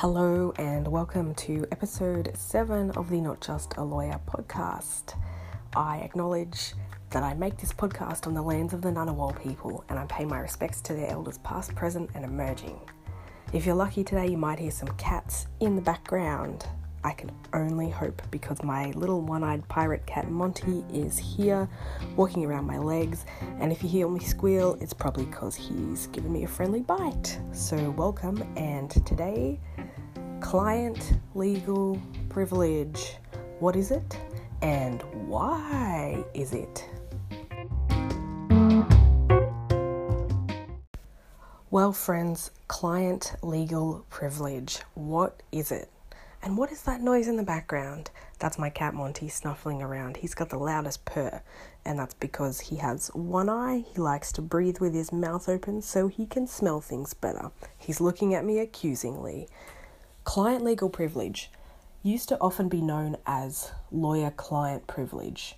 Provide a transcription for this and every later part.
Hello, and welcome to episode 7 of the Not Just a Lawyer podcast. I acknowledge that I make this podcast on the lands of the Ngunnawal people, and I pay my respects to their elders past, present, and emerging. If you're lucky today, you might hear some cats in the background. I can only hope because my little one eyed pirate cat Monty is here walking around my legs, and if you hear me squeal, it's probably because he's given me a friendly bite. So, welcome, and today, client legal privilege. What is it, and why is it? Well, friends, client legal privilege. What is it? And what is that noise in the background? That's my cat Monty snuffling around. He's got the loudest purr, and that's because he has one eye. He likes to breathe with his mouth open so he can smell things better. He's looking at me accusingly. Client legal privilege used to often be known as lawyer client privilege.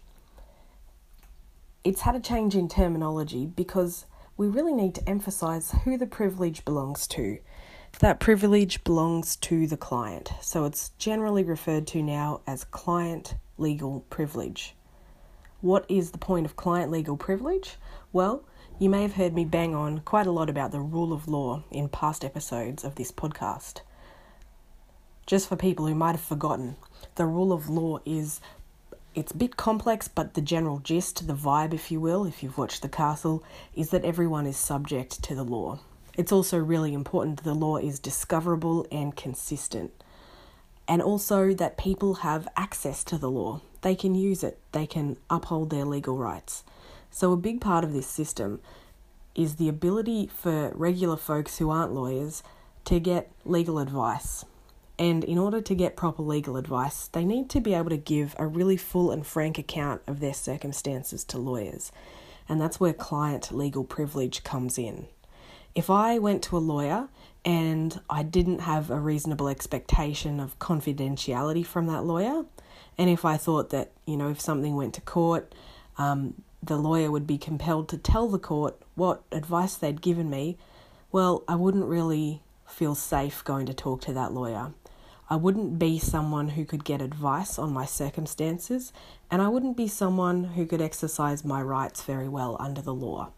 It's had a change in terminology because we really need to emphasize who the privilege belongs to that privilege belongs to the client, so it's generally referred to now as client legal privilege. What is the point of client legal privilege? Well, you may have heard me bang on quite a lot about the rule of law in past episodes of this podcast. Just for people who might have forgotten, the rule of law is it's a bit complex, but the general gist, the vibe, if you will, if you've watched The Castle, is that everyone is subject to the law. It's also really important that the law is discoverable and consistent. And also that people have access to the law. They can use it, they can uphold their legal rights. So, a big part of this system is the ability for regular folks who aren't lawyers to get legal advice. And in order to get proper legal advice, they need to be able to give a really full and frank account of their circumstances to lawyers. And that's where client legal privilege comes in. If I went to a lawyer and I didn't have a reasonable expectation of confidentiality from that lawyer, and if I thought that, you know, if something went to court, um, the lawyer would be compelled to tell the court what advice they'd given me, well, I wouldn't really feel safe going to talk to that lawyer. I wouldn't be someone who could get advice on my circumstances, and I wouldn't be someone who could exercise my rights very well under the law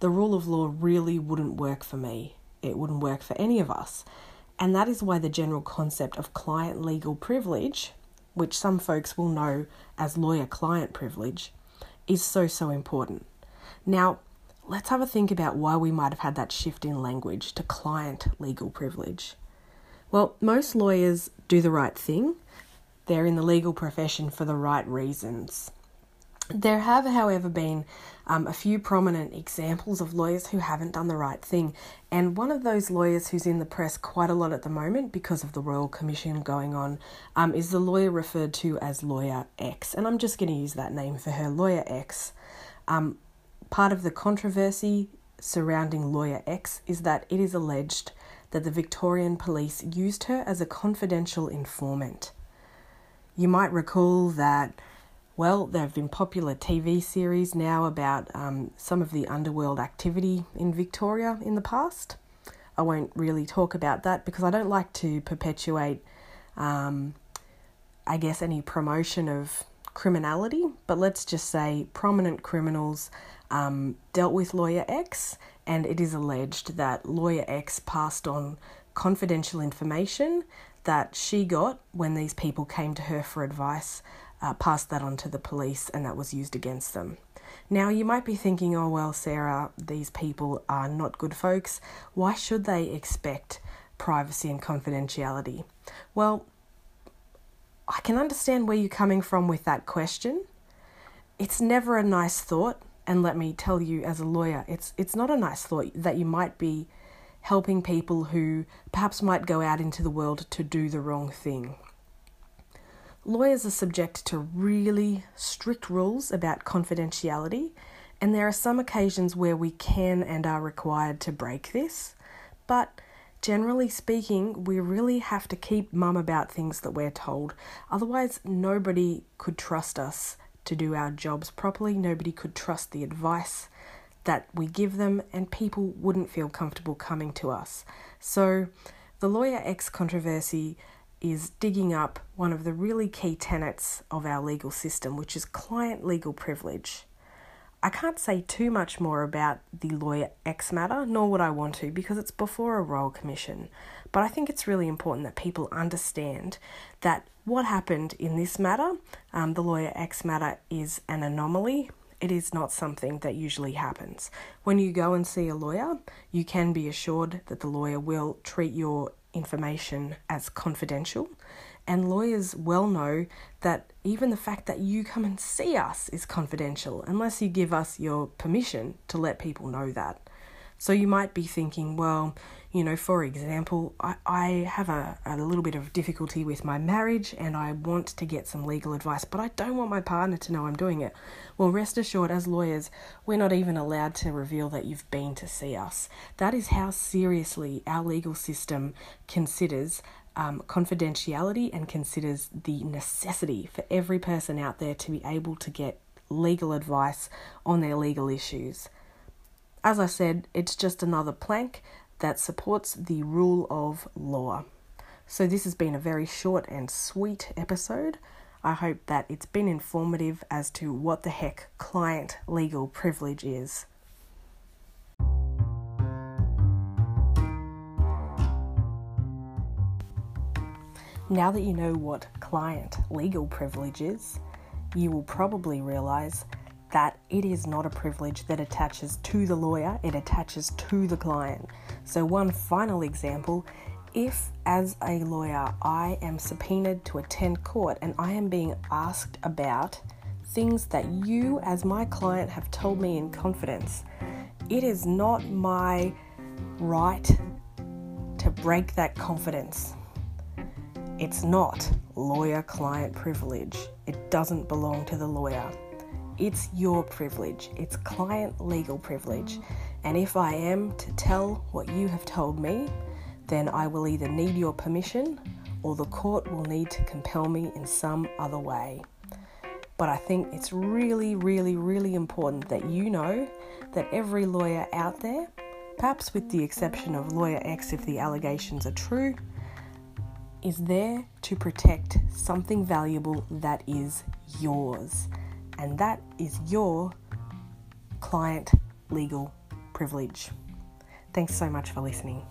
the rule of law really wouldn't work for me. It wouldn't work for any of us. And that is why the general concept of client legal privilege, which some folks will know as lawyer client privilege, is so, so important. Now, let's have a think about why we might have had that shift in language to client legal privilege. Well, most lawyers do the right thing, they're in the legal profession for the right reasons. There have, however, been um, a few prominent examples of lawyers who haven't done the right thing. And one of those lawyers who's in the press quite a lot at the moment because of the Royal Commission going on um, is the lawyer referred to as Lawyer X. And I'm just going to use that name for her, Lawyer X. Um, part of the controversy surrounding Lawyer X is that it is alleged that the Victorian police used her as a confidential informant. You might recall that well, there have been popular TV series now about um, some of the underworld activity in Victoria in the past. I won't really talk about that because I don't like to perpetuate, um, I guess, any promotion of criminality, but let's just say prominent criminals um, dealt with Lawyer X, and it is alleged that Lawyer X passed on confidential information that she got when these people came to her for advice uh, passed that on to the police and that was used against them. Now, you might be thinking, oh, well, Sarah, these people are not good folks. Why should they expect privacy and confidentiality? Well, I can understand where you're coming from with that question. It's never a nice thought, and let me tell you as a lawyer, it's it's not a nice thought that you might be helping people who perhaps might go out into the world to do the wrong thing lawyers are subject to really strict rules about confidentiality, and there are some occasions where we can and are required to break this. But generally speaking, we really have to keep mum about things that we're told. Otherwise, nobody could trust us to do our jobs properly, nobody could trust the advice that we give them, and people wouldn't feel comfortable coming to us. So, The Lawyer X controversy is digging up one of the really key tenets of our legal system, which is client legal privilege. I can't say too much more about the Lawyer X matter, nor would I want to, because it's before a Royal Commission. But I think it's really important that people understand that what happened in this matter, um, the Lawyer X matter, is an anomaly it is not something that usually happens. When you go and see a lawyer, you can be assured that the lawyer will treat your information as confidential. And lawyers well know that even the fact that you come and see us is confidential unless you give us your permission to let people know that. So you might be thinking, well, you know, for example, I, I have a, a little bit of difficulty with my marriage and I want to get some legal advice, but I don't want my partner to know I'm doing it. Well, rest assured, as lawyers, we're not even allowed to reveal that you've been to see us. That is how seriously our legal system considers um, confidentiality and considers the necessity for every person out there to be able to get legal advice on their legal issues. As I said, it's just another plank that supports the rule of law. So, this has been a very short and sweet episode. I hope that it's been informative as to what the heck client legal privilege is. Now that you know what client legal privilege is, you will probably realize it is not a privilege that attaches to the lawyer, it attaches to the client. So, one final example if, as a lawyer, I am subpoenaed to attend court and I am being asked about things that you, as my client, have told me in confidence, it is not my right to break that confidence. It's not lawyer client privilege. It doesn't belong to the lawyer. It's your privilege, it's client legal privilege. And if I am to tell what you have told me, then I will either need your permission or the court will need to compel me in some other way. But I think it's really, really, really important that you know that every lawyer out there, perhaps with the exception of Lawyer X if the allegations are true, is there to protect something valuable that is yours and that is your client legal privilege. Thanks so much for listening.